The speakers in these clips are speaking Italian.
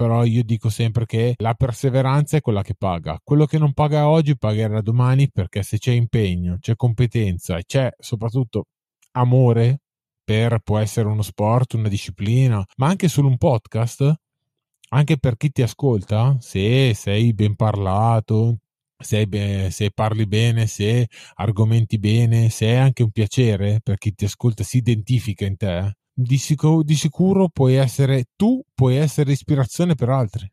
però io dico sempre che la perseveranza è quella che paga. Quello che non paga oggi pagherà domani perché se c'è impegno, c'è competenza e c'è soprattutto amore per può essere uno sport, una disciplina, ma anche solo un podcast, anche per chi ti ascolta, se sei ben parlato, se, se, parli bene, se argomenti bene, se è anche un piacere per chi ti ascolta, si identifica in te, di, sicuro, di sicuro puoi essere tu, puoi essere ispirazione per altri.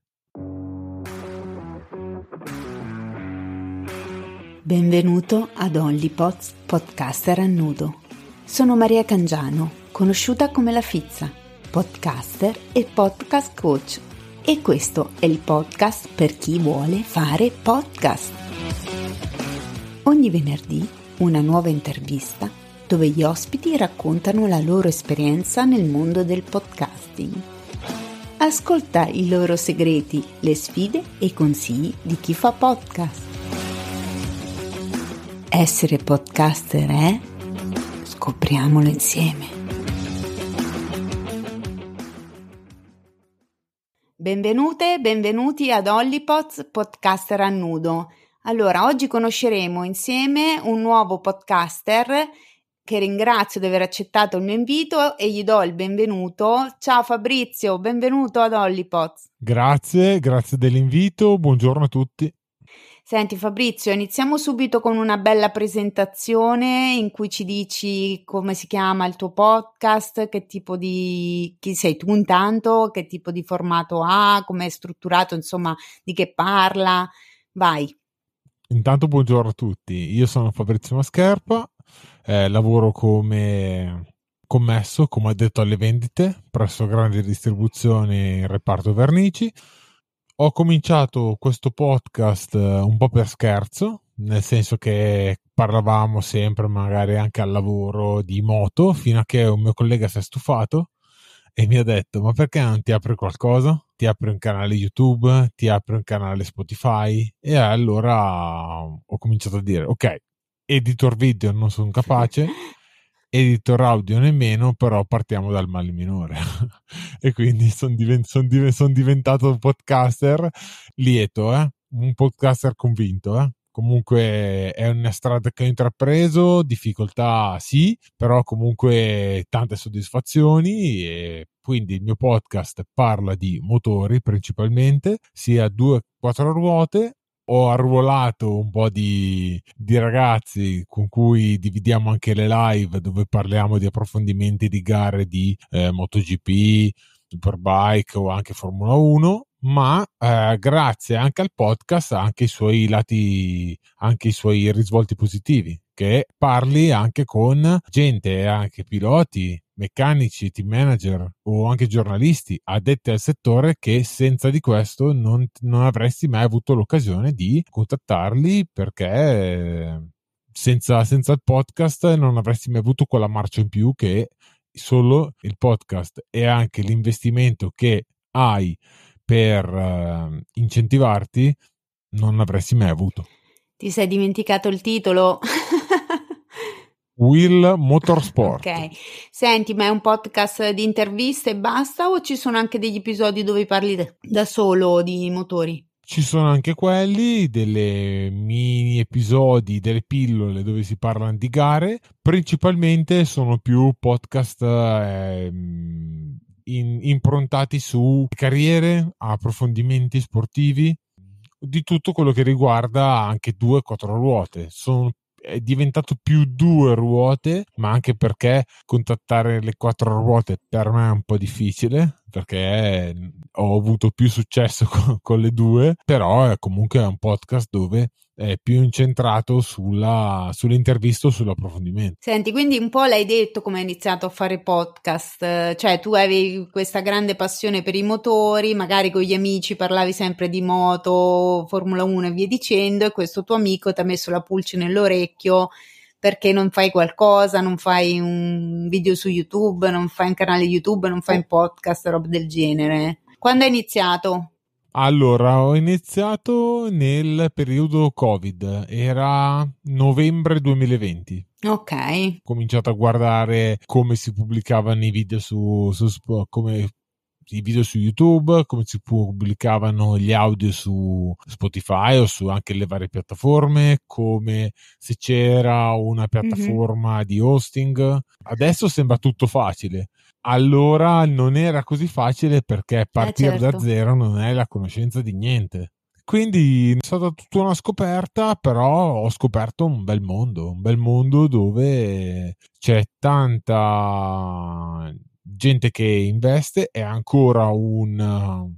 Benvenuto ad OnlyPods Podcaster a nudo. Sono Maria Cangiano, conosciuta come La Fizza, podcaster e podcast coach e questo è il podcast per chi vuole fare podcast. Ogni venerdì una nuova intervista dove gli ospiti raccontano la loro esperienza nel mondo del podcasting. Ascolta i loro segreti, le sfide e i consigli di chi fa podcast. Essere podcaster è? Scopriamolo insieme. Benvenute, benvenuti ad Hollypots Podcaster a nudo. Allora, oggi conosceremo insieme un nuovo podcaster che ringrazio di aver accettato il mio invito e gli do il benvenuto. Ciao Fabrizio, benvenuto ad Hollypots. Grazie, grazie dell'invito, buongiorno a tutti. Senti Fabrizio, iniziamo subito con una bella presentazione in cui ci dici come si chiama il tuo podcast, che tipo di chi sei tu intanto, che tipo di formato ha, come è strutturato, insomma, di che parla. Vai. Intanto buongiorno a tutti, io sono Fabrizio Mascherpa, eh, lavoro come commesso, come addetto alle vendite presso grandi distribuzioni in reparto vernici ho cominciato questo podcast eh, un po' per scherzo, nel senso che parlavamo sempre, magari anche al lavoro, di moto, fino a che un mio collega si è stufato e mi ha detto: Ma perché non ti apri qualcosa? Ti apri un canale YouTube, ti apri un canale Spotify? E allora ho cominciato a dire: Ok, editor video non sono capace. editor audio nemmeno, però partiamo dal male minore. e quindi sono divent- son div- son diventato un podcaster lieto, eh? un podcaster convinto. Eh? Comunque è una strada che ho intrapreso, difficoltà sì, però comunque tante soddisfazioni e quindi il mio podcast parla di motori principalmente, sia due quattro ruote ho arruolato un po' di, di, ragazzi con cui dividiamo anche le live dove parliamo di approfondimenti di gare di eh, MotoGP, Superbike o anche Formula 1 ma eh, grazie anche al podcast anche i suoi lati anche i suoi risvolti positivi che parli anche con gente anche piloti meccanici, team manager o anche giornalisti addetti al settore che senza di questo non, non avresti mai avuto l'occasione di contattarli perché senza, senza il podcast non avresti mai avuto quella marcia in più che solo il podcast e anche l'investimento che hai per uh, incentivarti non avresti mai avuto. Ti sei dimenticato il titolo? Will Motorsport. Ok, senti, ma è un podcast di interviste e basta o ci sono anche degli episodi dove parli da solo di motori? Ci sono anche quelli, delle mini episodi, delle pillole dove si parla di gare, principalmente sono più podcast eh, in, improntati su carriere, approfondimenti sportivi, di tutto quello che riguarda anche due quattro ruote. Sono è diventato più due ruote, ma anche perché contattare le quattro ruote per me è un po' difficile perché ho avuto più successo con, con le due, però è comunque un podcast dove è più incentrato sulla, sull'intervista o sull'approfondimento. Senti, quindi un po' l'hai detto come hai iniziato a fare podcast, cioè tu avevi questa grande passione per i motori, magari con gli amici parlavi sempre di moto, Formula 1 e via dicendo, e questo tuo amico ti ha messo la pulce nell'orecchio perché non fai qualcosa, non fai un video su YouTube, non fai un canale YouTube, non fai un podcast, roba del genere. Quando hai iniziato? Allora, ho iniziato nel periodo Covid, era novembre 2020. Ok. Ho cominciato a guardare come si pubblicavano i video su, su come i video su YouTube, come si pubblicavano gli audio su Spotify o su anche le varie piattaforme, come se c'era una mhm. piattaforma mm-hmm. di hosting. Adesso sembra tutto facile. Allora non era così facile perché eh, partire eh certo. da zero non è la conoscenza di niente. Quindi è stata tutta una scoperta, però ho scoperto un bel mondo, un bel mondo dove c'è tanta gente che investe, è ancora un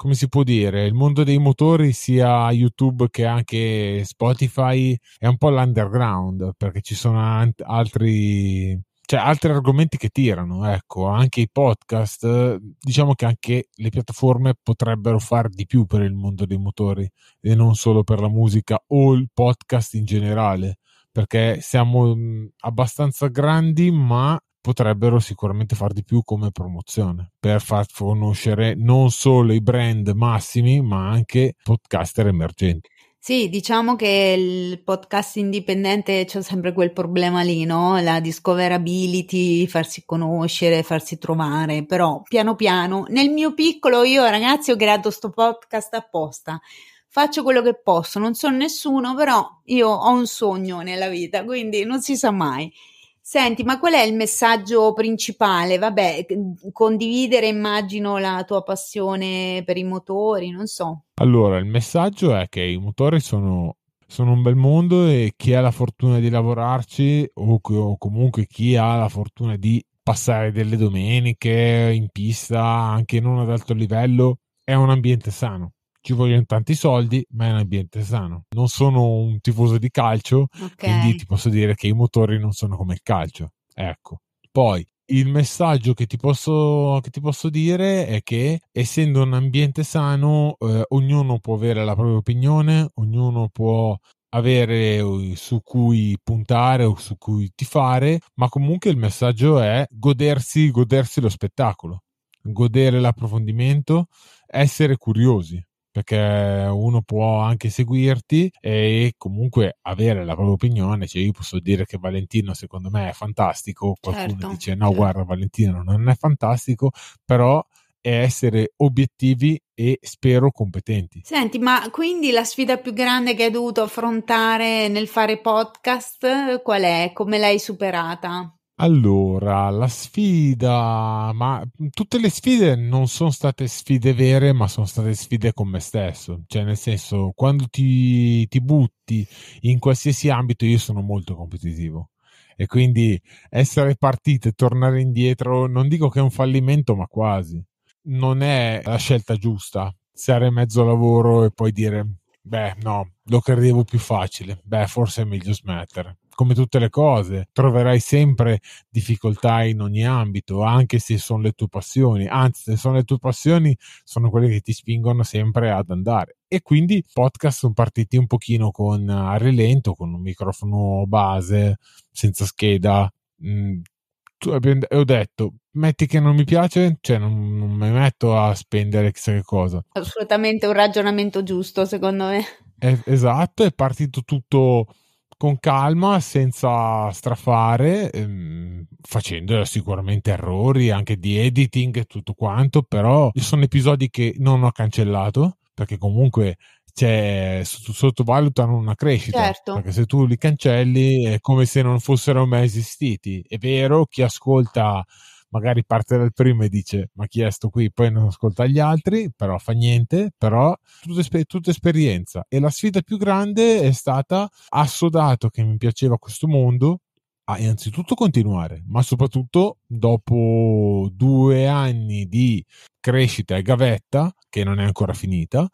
come si può dire, il mondo dei motori, sia YouTube che anche Spotify, è un po' l'underground perché ci sono altri cioè altri argomenti che tirano, ecco, anche i podcast, diciamo che anche le piattaforme potrebbero fare di più per il mondo dei motori e non solo per la musica o il podcast in generale, perché siamo abbastanza grandi, ma potrebbero sicuramente far di più come promozione per far conoscere non solo i brand massimi, ma anche podcaster emergenti. Sì, diciamo che il podcast indipendente c'è sempre quel problema lì, no? La discoverability, farsi conoscere, farsi trovare, però piano piano, nel mio piccolo io ragazzi ho creato sto podcast apposta. Faccio quello che posso, non sono nessuno, però io ho un sogno nella vita, quindi non si sa mai. Senti, ma qual è il messaggio principale? Vabbè, condividere immagino la tua passione per i motori, non so. Allora, il messaggio è che i motori sono, sono un bel mondo e chi ha la fortuna di lavorarci o, o comunque chi ha la fortuna di passare delle domeniche in pista anche non ad alto livello è un ambiente sano ci vogliono tanti soldi, ma è un ambiente sano. Non sono un tifoso di calcio, okay. quindi ti posso dire che i motori non sono come il calcio. Ecco. Poi il messaggio che ti posso, che ti posso dire è che essendo un ambiente sano, eh, ognuno può avere la propria opinione, ognuno può avere eh, su cui puntare o su cui tifare, ma comunque il messaggio è godersi, godersi lo spettacolo, godere l'approfondimento, essere curiosi perché uno può anche seguirti e comunque avere la propria opinione. Cioè, io posso dire che Valentino secondo me è fantastico, qualcuno certo, dice no, certo. guarda, Valentino non è fantastico, però è essere obiettivi e spero competenti. Senti, ma quindi la sfida più grande che hai dovuto affrontare nel fare podcast qual è? Come l'hai superata? Allora, la sfida, ma tutte le sfide non sono state sfide vere, ma sono state sfide con me stesso. Cioè, nel senso, quando ti, ti butti in qualsiasi ambito, io sono molto competitivo. E quindi essere partito e tornare indietro, non dico che è un fallimento, ma quasi. Non è la scelta giusta. Stare mezzo lavoro e poi dire, beh, no, lo credevo più facile. Beh, forse è meglio smettere come tutte le cose, troverai sempre difficoltà in ogni ambito, anche se sono le tue passioni. Anzi, se sono le tue passioni, sono quelle che ti spingono sempre ad andare. E quindi i podcast sono partiti un pochino con a rilento, con un microfono base, senza scheda. Mm, e ho detto metti che non mi piace cioè non, non, mi metto a spendere chissà che cosa assolutamente un ragionamento giusto secondo me esatto è partito tutto con calma, senza strafare, ehm, facendo sicuramente errori anche di editing e tutto quanto, però ci sono episodi che non ho cancellato perché comunque c'è, sottovalutano una crescita certo. perché se tu li cancelli è come se non fossero mai esistiti. È vero, chi ascolta magari parte dal primo e dice ma chi è sto qui? Poi non ascolta gli altri però fa niente però tutta, tutta esperienza. E la sfida più grande è stata assodato che mi piaceva questo mondo a innanzitutto continuare ma soprattutto dopo due anni di crescita e gavetta che non è ancora finita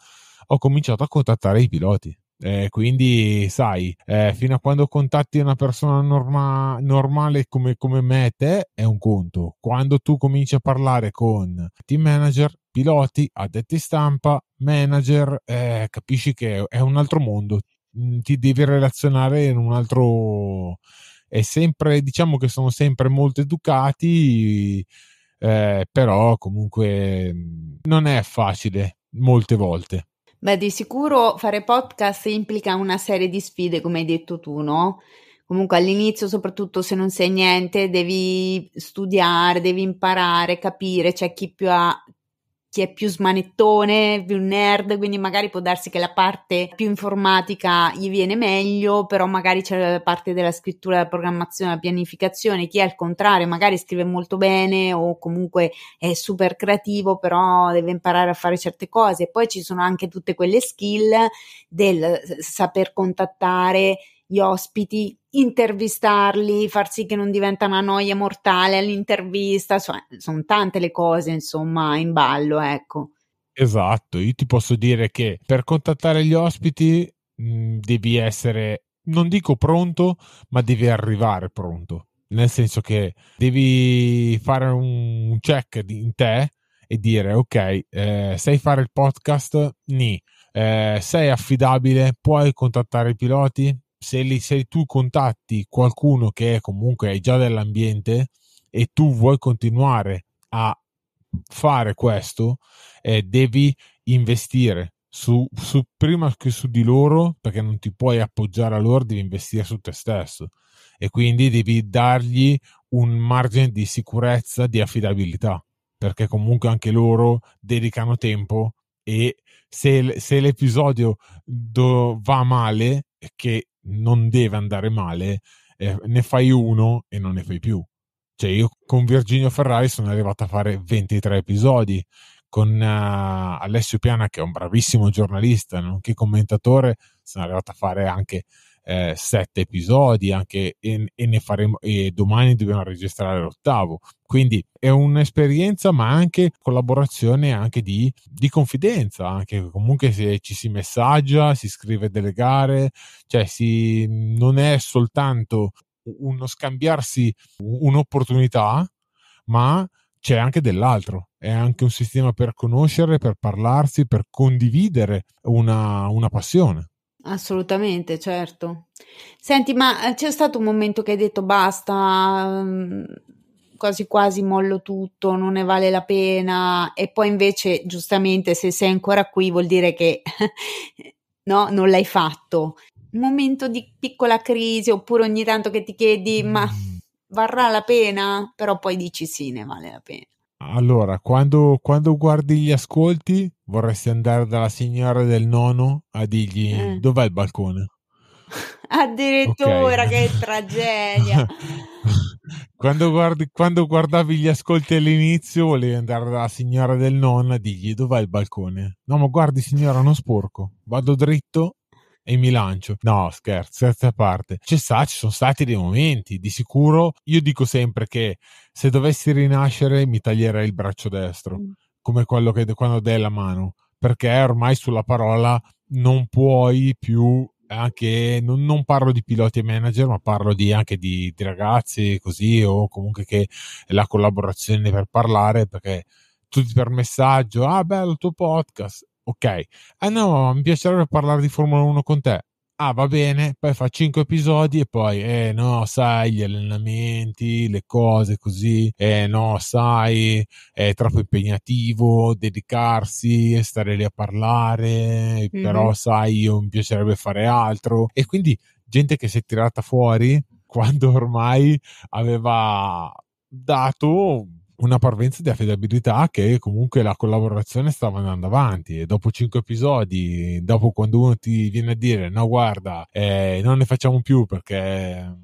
ho cominciato a contattare i piloti eh, quindi, sai, eh, fino a quando contatti una persona norma- normale come, come me e te è un conto. Quando tu cominci a parlare con team manager, piloti, addetti stampa, manager, eh, capisci che è un altro mondo. Mm, ti devi relazionare in un altro. È sempre, diciamo che sono sempre molto educati, eh, però comunque mm, non è facile molte volte. Beh, di sicuro fare podcast implica una serie di sfide, come hai detto tu, no? Comunque all'inizio, soprattutto se non sai niente, devi studiare, devi imparare, capire, c'è chi più ha chi è più smanettone, più nerd, quindi magari può darsi che la parte più informatica gli viene meglio, però magari c'è la parte della scrittura, della programmazione, della pianificazione, chi è al contrario, magari scrive molto bene o comunque è super creativo, però deve imparare a fare certe cose. Poi ci sono anche tutte quelle skill del saper contattare gli ospiti, intervistarli, far sì che non diventa una noia mortale all'intervista, cioè, sono tante le cose insomma in ballo, ecco. Esatto, io ti posso dire che per contattare gli ospiti mh, mm, devi essere, non dico pronto, ma devi arrivare pronto, nel senso che devi fare un check in te e dire ok, eh, sai fare il podcast? Ni. Eh, sei affidabile? Puoi contattare i piloti? Se, li, se tu contatti qualcuno che è comunque è già dell'ambiente e tu vuoi continuare a fare questo, eh, devi investire su, su, prima che su di loro, perché non ti puoi appoggiare a loro, devi investire su te stesso. E quindi devi dargli un margine di sicurezza, di affidabilità, perché comunque anche loro dedicano tempo e se, se l'episodio do, va male, che non deve andare male, eh, ne fai uno e non ne fai più. Cioè, io con Virginio Ferrari sono arrivato a fare 23 episodi. Con uh, Alessio Piana, che è un bravissimo giornalista, nonché commentatore, sono arrivato a fare anche eh, sette episodi anche e, e, ne faremo e domani dobbiamo registrare l'ottavo quindi è un'esperienza ma anche collaborazione anche di, di confidenza anche comunque se ci si messaggia si scrive delle gare cioè si, non è soltanto uno scambiarsi un'opportunità ma c'è anche dell'altro, è anche un sistema per conoscere, per parlarsi, per condividere una, una passione. Assolutamente, certo. Senti, ma eh, c'è stato un momento che hai detto basta, mm, quasi quasi mollo tutto, non ne vale la pena, e poi invece, giustamente, se sei ancora qui vuol dire che no, non l'hai fatto. Un momento di piccola crisi, oppure ogni tanto che ti chiedi, ma mm. varrà la pena? Però poi dici sì, ne vale la pena. Allora, quando, quando, guardi gli ascolti, vorresti andare dalla signora del nono a dirgli eh. dov'è il balcone? Addirittura, okay. che tragedia! quando, guardi, quando guardavi gli ascolti all'inizio, volevi andare dalla signora del nonno a dirgli dov'è il balcone? No, ma guardi signora, non sporco, vado dritto e mi lancio. No, scherzo, scherzo a parte. C'è sta, ci sono stati dei momenti, di sicuro. Io dico sempre che se dovessi rinascere mi taglierei il braccio destro, mm. come quello che quando dai la mano, perché ormai sulla parola non puoi più anche non, non, parlo di piloti e manager, ma parlo di, anche di, di, ragazzi così, o comunque che la collaborazione per parlare, perché tutti per messaggio, ah bello il tuo podcast, ok, ah no, mi piacerebbe parlare di Formula 1 con te. Ah, va bene, poi fa 5 episodi e poi, eh no, sai, gli allenamenti, le cose così, eh no, sai, è troppo impegnativo dedicarsi, stare lì a parlare, mm-hmm. però sai, io mi piacerebbe fare altro. E quindi gente che si è tirata fuori quando ormai aveva dato una parvenza di affidabilità che comunque la collaborazione stava andando avanti e dopo cinque episodi, dopo quando uno ti viene a dire no guarda, eh, non ne facciamo più perché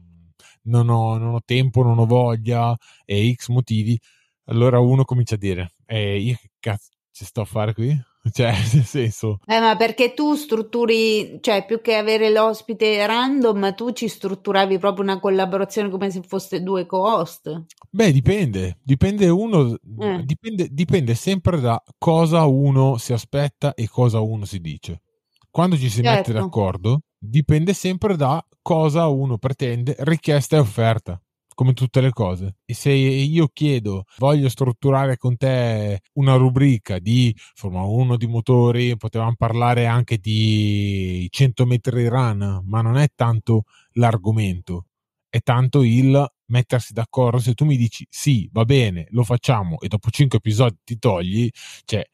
non ho, non ho, tempo, non ho voglia e x motivi, allora uno comincia a dire eh, io che cazzo ci sto a fare qui? Cioè, nel senso. Eh, ma perché tu strutturi, cioè, più che avere l'ospite random, tu ci strutturavi proprio una collaborazione come se foste due co-host? Beh, dipende. Dipende uno, eh. dipende, dipende sempre da cosa uno si aspetta e cosa uno si dice. Quando ci si certo. mette d'accordo, dipende sempre da cosa uno pretende, richiesta e offerta come tutte le cose. E se io chiedo, voglio strutturare con te una rubrica di Formula 1 di motori, potevamo parlare anche di 100 metri run, ma non è tanto l'argomento, è tanto il mettersi d'accordo. Se tu mi dici sì, va bene, lo facciamo e dopo 5 episodi ti togli, cioè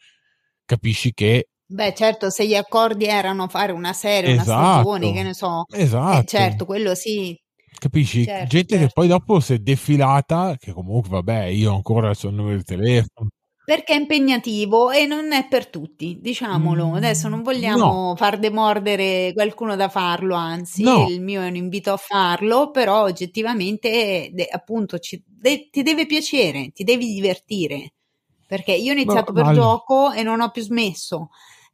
capisci che Beh, certo, se gli accordi erano fare una serie, esatto, una stagione, che ne so. Eh, esatto. Eh, certo, quello sì. Capisci? Certo, Gente certo. che poi dopo si è defilata, che comunque vabbè, io ancora il suo numero di telefono. perché è impegnativo e non è per tutti, diciamolo. Adesso non vogliamo no. far demordere qualcuno da farlo, anzi, No. il mio è un invito a farlo, però oggettivamente, appunto, ci- de- ti deve piacere, ti devi divertire. Perché io ho iniziato Ma- per ma- gioco e non ho più smesso.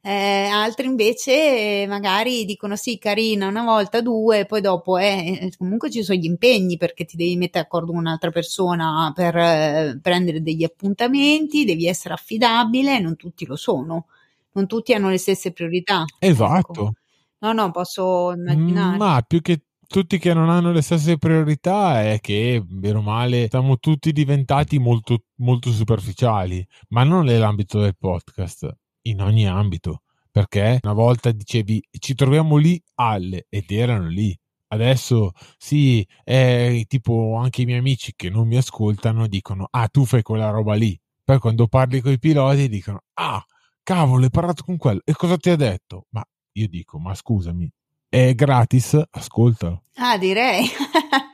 Eh, altri invece eh, magari dicono sì, carina, una volta, due, poi dopo eh, comunque ci sono gli impegni perché ti devi mettere d'accordo con un'altra persona per eh, prendere degli appuntamenti, devi essere affidabile, non tutti lo sono, non tutti hanno le stesse priorità. Esatto. Ecco. No, no, posso immaginare. Ma più che tutti che non hanno le stesse priorità è che, bene o male, siamo tutti diventati molto, molto superficiali, ma non nell'ambito del podcast, in ogni ambito. Perché una volta dicevi ci troviamo lì alle ed erano lì. Adesso sì, è tipo anche i miei amici che non mi ascoltano dicono ah tu fai quella roba lì. Poi quando parli con i piloti dicono ah cavolo hai parlato con quello e cosa ti ha detto? Ma io dico ma scusami è gratis, ascoltalo. Ah, direi.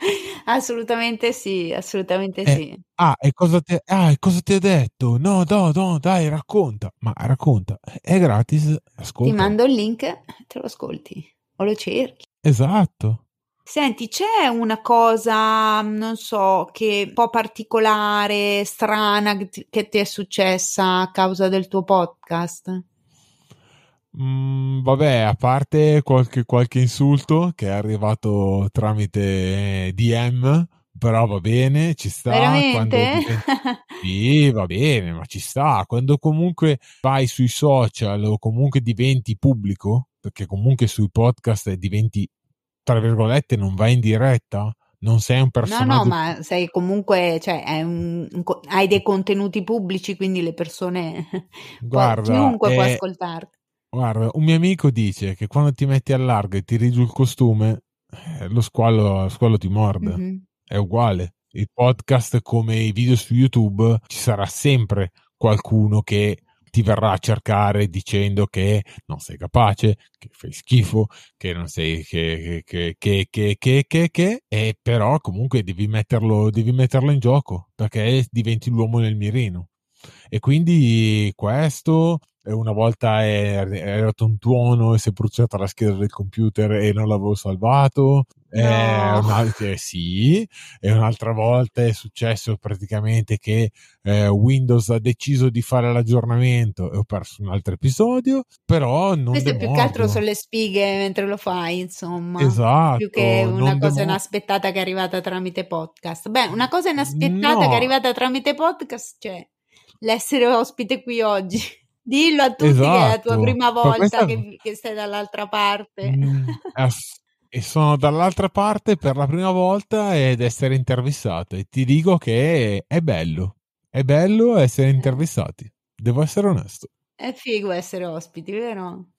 assolutamente sì, assolutamente Eh, sì. Ah, e cosa ti, ah, e cosa ti ha detto? No, no, no, dai, racconta. Ma racconta, è gratis, Ti ascolta. mando il link, te lo ascolti o lo cerchi. Esatto. Senti, c'è una cosa, non so, che un po' particolare, strana che ti, che ti è successa a causa del tuo podcast? Mm, vabbè, a parte qualche, qualche insulto che è arrivato tramite eh, DM, però va bene, ci sta. Veramente? Sì, va bene, ma ci sta. Quando comunque vai sui social o comunque diventi pubblico, perché comunque sui podcast diventi, tra virgolette, non vai in diretta, non sei un No, personaggio. no, ma sei comunque, cioè, un- hai dei contenuti pubblici, quindi le persone, può- Guarda, chiunque può è- ascoltarti. Guarda, un mio amico dice che quando ti metti a largo e tiri giù il costume, eh, lo squalo, lo squalo ti morde. Mhm. È uguale. Il podcast come i video su YouTube ci sarà sempre qualcuno che ti verrà a cercare dicendo che non sei capace, che fai schifo, che non sei che che che che che che, che e però comunque devi metterlo devi metterlo in gioco perché diventi l'uomo nel mirino. E quindi questo una volta è, arrivato un tuono e si è bruciata la scheda del computer e non l'avevo salvato. Eh, No. un'altra, sì, e un'altra volta è successo praticamente che eh, Windows ha deciso di fare l'aggiornamento e ho perso un altro episodio, però non Questo è più che altro demordo. sulle spighe mentre lo fai, insomma. Esatto, Più che una cosa demor- inaspettata che è arrivata tramite podcast. Beh, una cosa inaspettata No. che è arrivata tramite podcast, cioè l'essere ospite qui oggi. Dillo a tutti che è la tua Esatto. prima Ma volta questa- che, che stai dall'altra parte. Mm, ass- e sono dall'altra parte per la prima volta ed essere intervistato e ti dico che è bello, è bello essere intervistati, devo essere onesto. È figo essere ospiti, vero?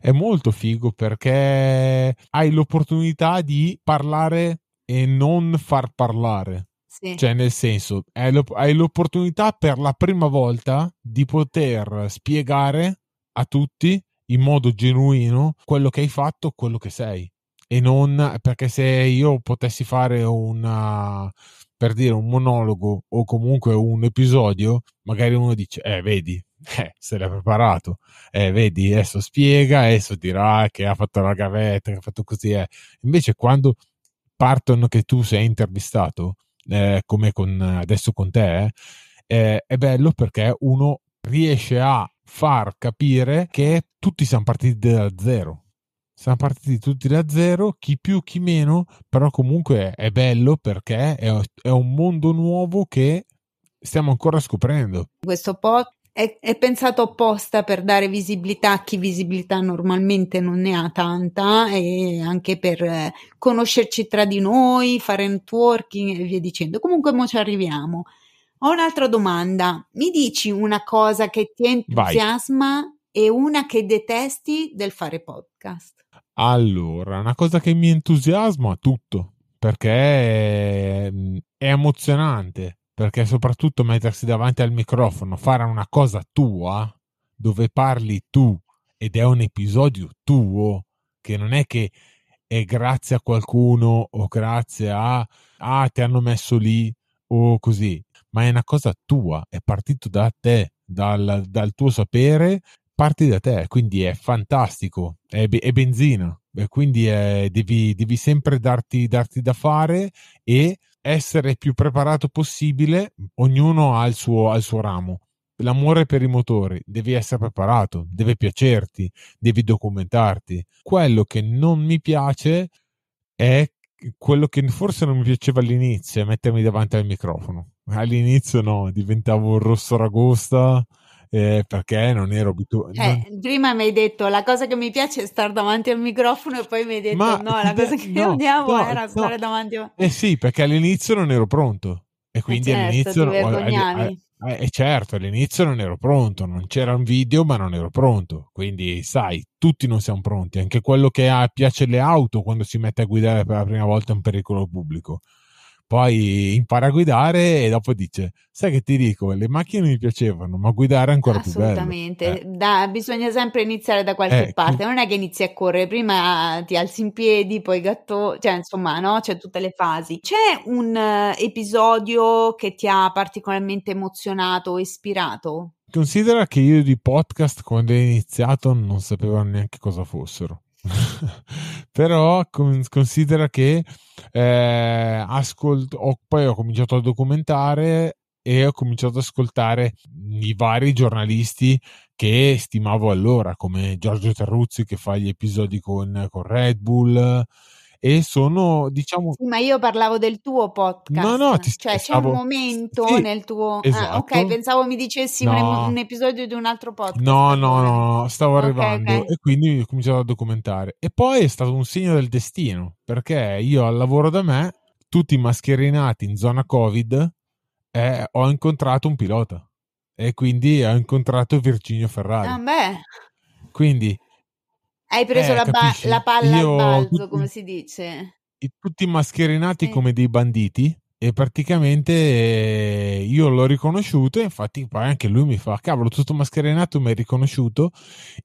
È molto figo perché hai l'opportunità di parlare e non far parlare. Sì. Cioè, nel senso, hai l'opp- hai l'opportunità per la prima volta di poter spiegare a tutti in modo genuino quello che hai fatto, quello che sei. E non perché se io potessi fare una per dire un monologo o comunque un episodio, magari uno dice: Eh, vedi, eh, se l'ha preparato, eh, vedi, adesso spiega, adesso dirà che ha fatto la gavetta, che ha fatto così. Eh. Invece, quando partono che tu sei intervistato, eh, come con, adesso con te, eh, è bello perché uno riesce a far capire che tutti siamo partiti da zero. Siamo partiti tutti da zero, chi più, chi meno, però comunque è bello perché è, è un mondo nuovo che stiamo ancora scoprendo. Questo pod è, è pensato apposta per dare visibilità a chi visibilità normalmente non ne ha tanta e anche per eh, conoscerci tra di noi, fare networking e via dicendo. Comunque mo ci arriviamo. Ho un'altra domanda. Mi dici una cosa che ti entusiasma e una che detesti del fare podcast? Allora, una cosa che mi entusiasma tutto, perché è, è emozionante, perché soprattutto mettersi davanti al microfono, fare una cosa tua, dove parli tu ed è un episodio tuo, che non è che è grazie a qualcuno o grazie a, ah, ti hanno messo lì o così, ma è una cosa tua, è partito da te. dal, dal tuo sapere, parti da te, quindi è fantastico, è, è benzina, quindi è, devi, devi, sempre darti, darti da fare e essere più preparato possibile, ognuno ha il suo, ha il suo ramo. L'amore per i motori, devi essere preparato, deve piacerti, devi documentarti. Quello che non mi piace è quello che forse non mi piaceva all'inizio, mettermi davanti al microfono. All'inizio no, diventavo un rosso ragosta eh, perché non ero abituato. Eh, non... Prima mi hai detto la cosa che mi piace è stare davanti al microfono e poi mi hai detto Ma no, la cosa che no, odiavo no, era stare davanti a... Eh sì, perché all'inizio non ero pronto. E quindi eh certo, all'inizio... Eh, eh, eh, certo, all'inizio non ero pronto, non c'era un video ma non ero pronto, quindi sai, tutti non siamo pronti, anche quello che ha, piace le auto quando si mette a guidare per la prima volta è un pericolo pubblico poi impara a guidare e dopo dice sai che ti dico? Le macchine mi piacevano ma guidare è ancora più bello. Assolutamente. Eh. bisogna sempre iniziare da qualche eh, parte. non è che inizi a correre prima ti alzi in piedi poi gatto cioè insomma no c'è tutte le fasi. C'è un uh, episodio che ti ha particolarmente emozionato o ispirato? Considera che io di podcast quando ho iniziato non sapevo neanche cosa fossero però considera che eh, ascolto, ho, poi ho cominciato a documentare e ho cominciato ad ascoltare i vari giornalisti che stimavo allora, come Giorgio Terruzzi che fa gli episodi con, con Red Bull, e sono diciamo sì, ma io parlavo del tuo podcast no no ti cioè stavo... c'è un momento sì, nel tuo esatto. ah, ok pensavo mi dicessi no. un, un, episodio di un altro podcast no no no stavo okay, arrivando okay. e quindi ho cominciato a documentare e poi è stato un segno del destino perché io al lavoro da me tutti mascherinati in zona covid eh, ho incontrato un pilota e quindi ho incontrato Virginio Ferrari ah beh quindi hai preso eh, la, ba- la, palla Io, al balzo, tutti, come si dice. Tutti mascherinati sì. come dei banditi e praticamente eh, io l'ho riconosciuto e infatti poi anche lui mi fa cavolo tutto mascherinato mi hai riconosciuto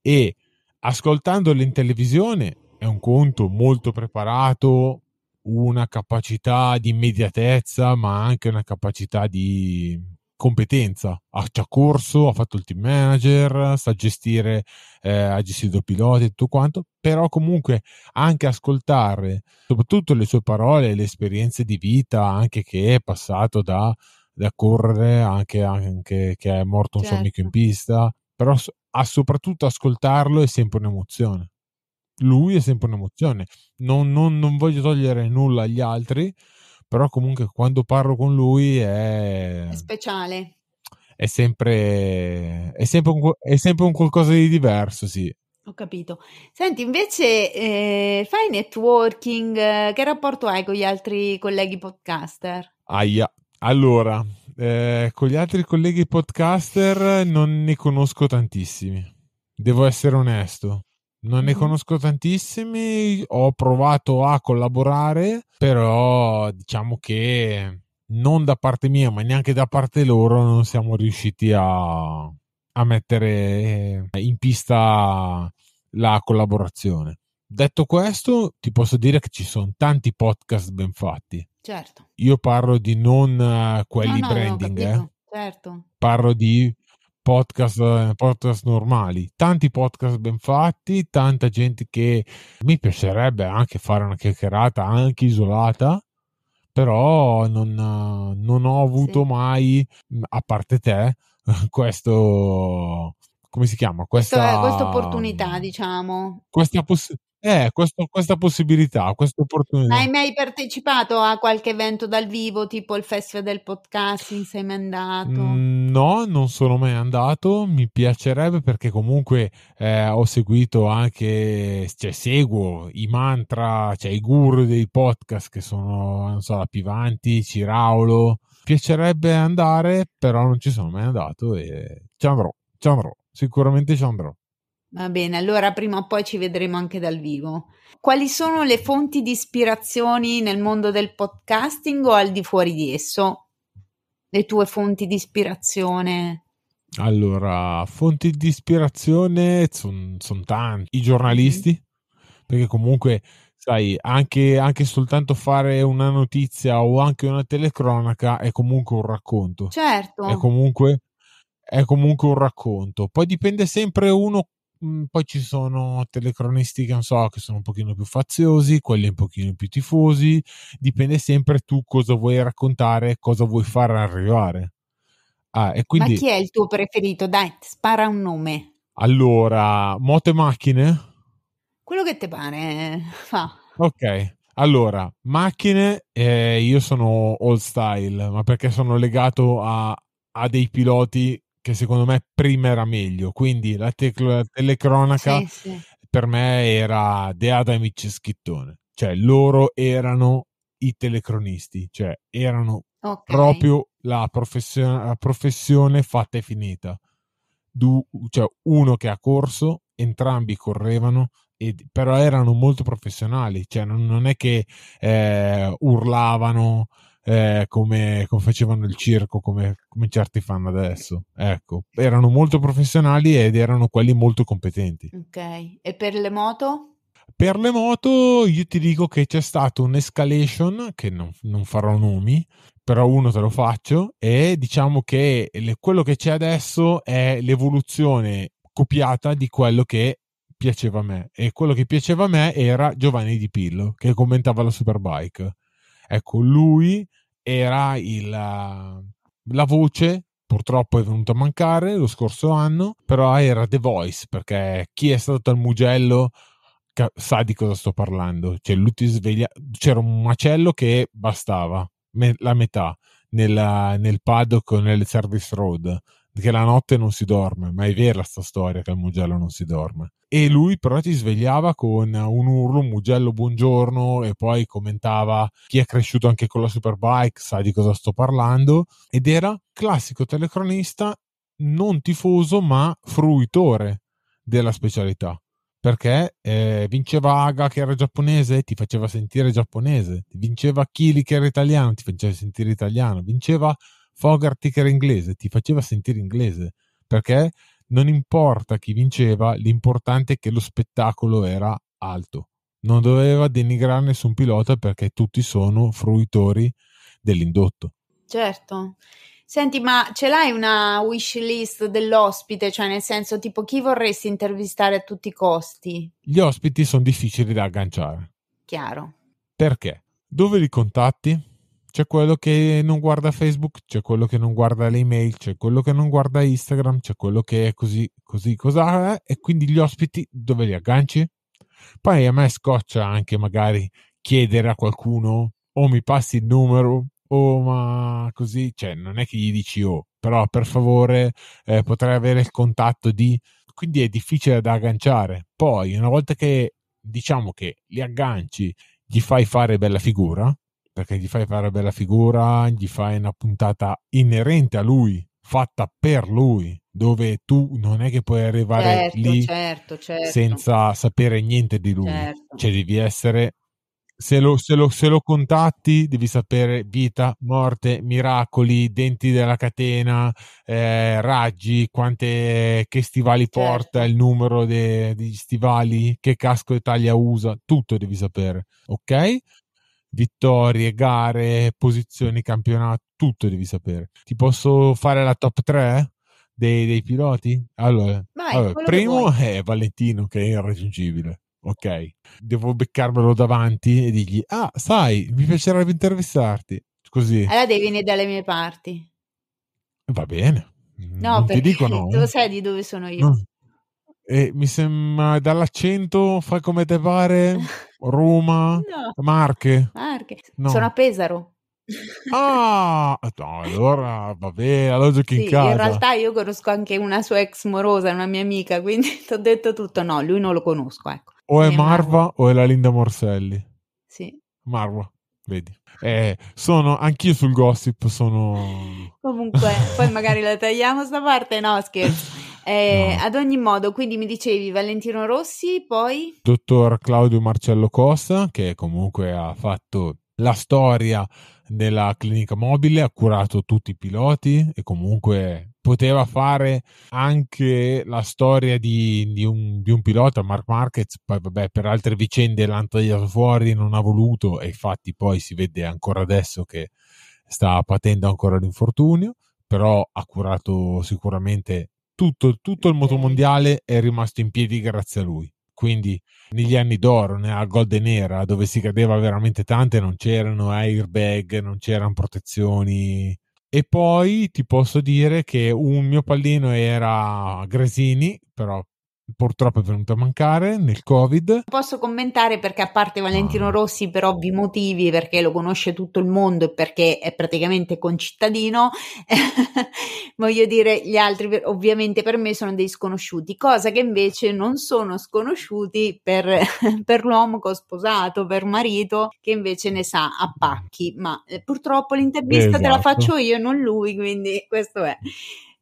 e ascoltandolo in televisione è un conto molto preparato una capacità di immediatezza ma anche una capacità di competenza, ha già corso, ha fatto il team manager, sa gestire, eh, ha gestito piloti e tutto quanto, però comunque anche ascoltare soprattutto le sue parole, le esperienze di vita, anche che è passato da, da correre, anche, anche, che è morto un certo. suo amico in certo. pista, però a soprattutto ascoltarlo è sempre un'emozione. Lui è sempre un'emozione. Non, non, non voglio togliere nulla agli altri, però comunque quando parlo con lui è, è speciale. È sempre, è, sempre un, è sempre un qualcosa di diverso, sì. Ho capito. Senti, invece eh, fai networking, che rapporto hai con gli altri colleghi podcaster? Aia. Allora, eh, con gli altri colleghi podcaster non ne conosco tantissimi. Devo essere onesto. Non ne conosco tantissimi, ho provato a collaborare, però diciamo che non da parte mia, ma neanche da parte loro non siamo riusciti a, a mettere in pista la collaborazione. Detto questo, ti posso dire che ci sono tanti podcast ben fatti. Certo. Io parlo di non uh, quelli no, no, branding, eh. certo. parlo di podcast, eh, podcast normali, tanti podcast ben fatti, tanta gente che mi piacerebbe anche fare una chiacchierata anche isolata, però non, non ho avuto sì. mai, a parte te, questo come si chiama? Questa, questa opportunità, diciamo. Questa possibilità eh, questo, questa possibilità, questa opportunità. Hai mai partecipato a qualche evento dal vivo, tipo il Festival del Podcasting? Sei mai andato? Mm, no, non sono mai andato. Mi piacerebbe perché comunque eh, ho seguito anche, cioè seguo i mantra, cioè i guru dei podcast che sono, non so, la Pivanti, Ciraulo. Piacerebbe andare, però non ci sono mai andato e ci andrò, ci andrò, sicuramente ci andrò. Va bene, allora prima o poi ci vedremo anche dal vivo. Quali sono le fonti di ispirazioni nel mondo del podcasting o al di fuori di esso? Le tue fonti di ispirazione? Allora, fonti di ispirazione sono son tanti. I giornalisti, mm. perché comunque, sai, anche, anche, soltanto fare una notizia o anche una telecronaca è comunque un racconto. Certo. È comunque è comunque un racconto. Poi dipende sempre uno mm, poi ci sono telecronisti che non so che sono un pochino più faziosi, quelli un pochino più tifosi, dipende sempre tu cosa vuoi raccontare, cosa vuoi far arrivare. Ah, e quindi... Ma chi è il tuo preferito? Dai, spara un nome. Allora, moto e macchine? Quello che ti pare fa. Ok, allora, macchine, eh, io sono old style, ma perché sono legato a, a, dei piloti che secondo me prima era meglio, quindi la, te- la telecronaca sì, sì. per me era De Adamic e Schittone, cioè loro erano i telecronisti, cioè erano okay. proprio la professione, la professione fatta e finita. Du, cioè uno che ha corso, entrambi correvano, e, però erano molto professionali, cioè non, non è che eh, urlavano eh, come, come, facevano il circo, come, come, certi fanno adesso. Ecco, erano molto professionali ed erano quelli molto competenti. Ok, e per le moto? Per le moto io ti dico che c'è stato un'escalation, che non, non farò nomi, però uno te lo faccio, e diciamo che le, quello che c'è adesso è l'evoluzione copiata di quello che piaceva a me. E quello che piaceva a me era Giovanni Di Pillo, che commentava la Superbike. Ecco, lui era il, la voce purtroppo è venuto a mancare lo scorso anno, però era The Voice, perché chi è stato al Mugello sa di cosa sto parlando. Cioè, lui ti sveglia, c'era un macello che bastava, me, la metà, nella, nel paddock nel service road, che la notte non si dorme, ma è vera sta storia che al Mugello non si dorme. E lui però ti svegliava con un urlo, Mugello buongiorno, e poi commentava chi è cresciuto anche con la Superbike, sa di cosa sto parlando, ed era classico telecronista, non tifoso, ma fruitore della specialità perché eh, vinceva Aga che era giapponese, ti faceva sentire giapponese, vinceva Kili che era italiano, ti faceva sentire italiano, vinceva Fogarty che era inglese, ti faceva sentire inglese, perché non importa chi vinceva, l'importante è che lo spettacolo era alto. Non doveva denigrare nessun pilota perché tutti sono fruitori dell'indotto. Certo. Senti, ma ce l'hai una wish list dell'ospite? Cioè, nel senso, tipo, chi vorresti intervistare a tutti i costi? Gli ospiti sono difficili da agganciare. Chiaro. Perché? Dove li contatti? C'è quello che non guarda Facebook, c'è quello che non guarda le email, c'è quello che non guarda Instagram, c'è quello che è così, così, cosa è, e quindi gli ospiti dove li agganci? Poi a me scoccia anche magari chiedere a qualcuno o mi passi il numero oh ma così, cioè non è che gli dici oh, però per favore eh, potrei avere il contatto di... Quindi è difficile da agganciare. Poi una volta che diciamo che li agganci, gli fai fare bella figura, perché gli fai fare bella figura, gli fai una puntata inerente a lui, fatta per lui, dove tu non è che puoi arrivare certo, lì certo, certo. senza sapere niente di lui, certo. cioè devi essere se lo, se, lo, se lo, contatti devi sapere vita, morte, miracoli, denti della catena, eh, raggi, quante, che stivali certo. porta, il numero de, degli stivali, che casco e taglia usa, tutto devi sapere, ok? Vittorie, gare, posizioni, campionato, tutto devi sapere. Ti posso fare la top 3 dei, dei piloti? Allora, Vai, allora primo è Valentino che è irraggiungibile ok, devo beccarmelo davanti e dirgli, ah, sai, mi piacerebbe intervistarti. Così. Allora devi venire dalle mie parti. Va bene. No, non perché ti dico no. Lo sai di dove sono io. No. E mi sembra dall'accento, fai come te pare, Roma, no. Marche. Marche. No. Sono a Pesaro. Ah, no, allora va bene, allora giochi sì, in casa. In realtà io conosco anche una sua ex morosa, una mia amica, quindi ti ho detto tutto. No, lui non lo conosco, ecco. O è Marva, Marva o è la Linda Morselli. Sì. Marva, vedi. Eh, sono, anch'io sul gossip sono... Comunque, poi magari la tagliamo sta parte, no scherzo. Eh, no. Ad ogni modo, quindi mi dicevi Valentino Rossi, poi... Dottor Claudio Marcello Costa, che comunque ha fatto la storia della clinica mobile, ha curato tutti i piloti e comunque poteva fare anche la storia di, di, un, di un, pilota, Mark Marquez, poi vabbè per altre vicende l'hanno tagliato fuori, non ha voluto e infatti poi si vede ancora adesso che sta patendo ancora l'infortunio, però ha curato sicuramente tutto, tutto il motomondiale è rimasto in piedi grazie a lui. Quindi negli anni d'oro, nella Golden Era, dove si cadeva veramente tante, non c'erano airbag, non c'erano protezioni. E poi ti posso dire che un mio pallino era Gresini, però purtroppo è venuto a mancare nel Covid. Posso commentare perché a parte Valentino ah. Rossi per ovvi motivi, perché lo conosce tutto il mondo e perché è praticamente concittadino, voglio dire gli altri ovviamente per me sono dei sconosciuti, cosa che invece non sono sconosciuti per, per l'uomo che ho sposato, per marito che invece ne sa a pacchi, ma eh, purtroppo l'intervista esatto. te la esatto. faccio io e non lui, quindi questo è.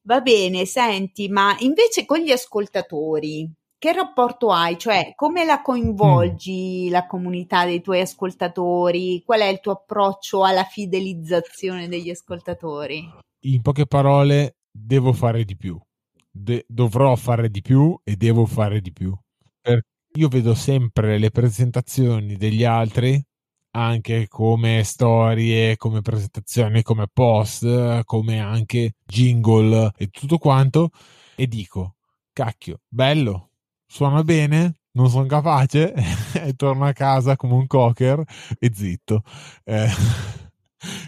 Va bene, senti, ma invece con gli ascoltatori, che rapporto hai? Cioè, come la coinvolgi mm. la comunità dei tuoi ascoltatori? Qual è il tuo approccio alla fidelizzazione degli ascoltatori? In poche parole, devo fare di più. De- dovrò fare di più e devo fare di più. Per- io vedo sempre le presentazioni degli altri anche come storie, come presentazioni, come post, come anche jingle e tutto quanto e dico, cacchio, bello, suona bene, non sono capace e torno a casa come un cocker e zitto. Eh.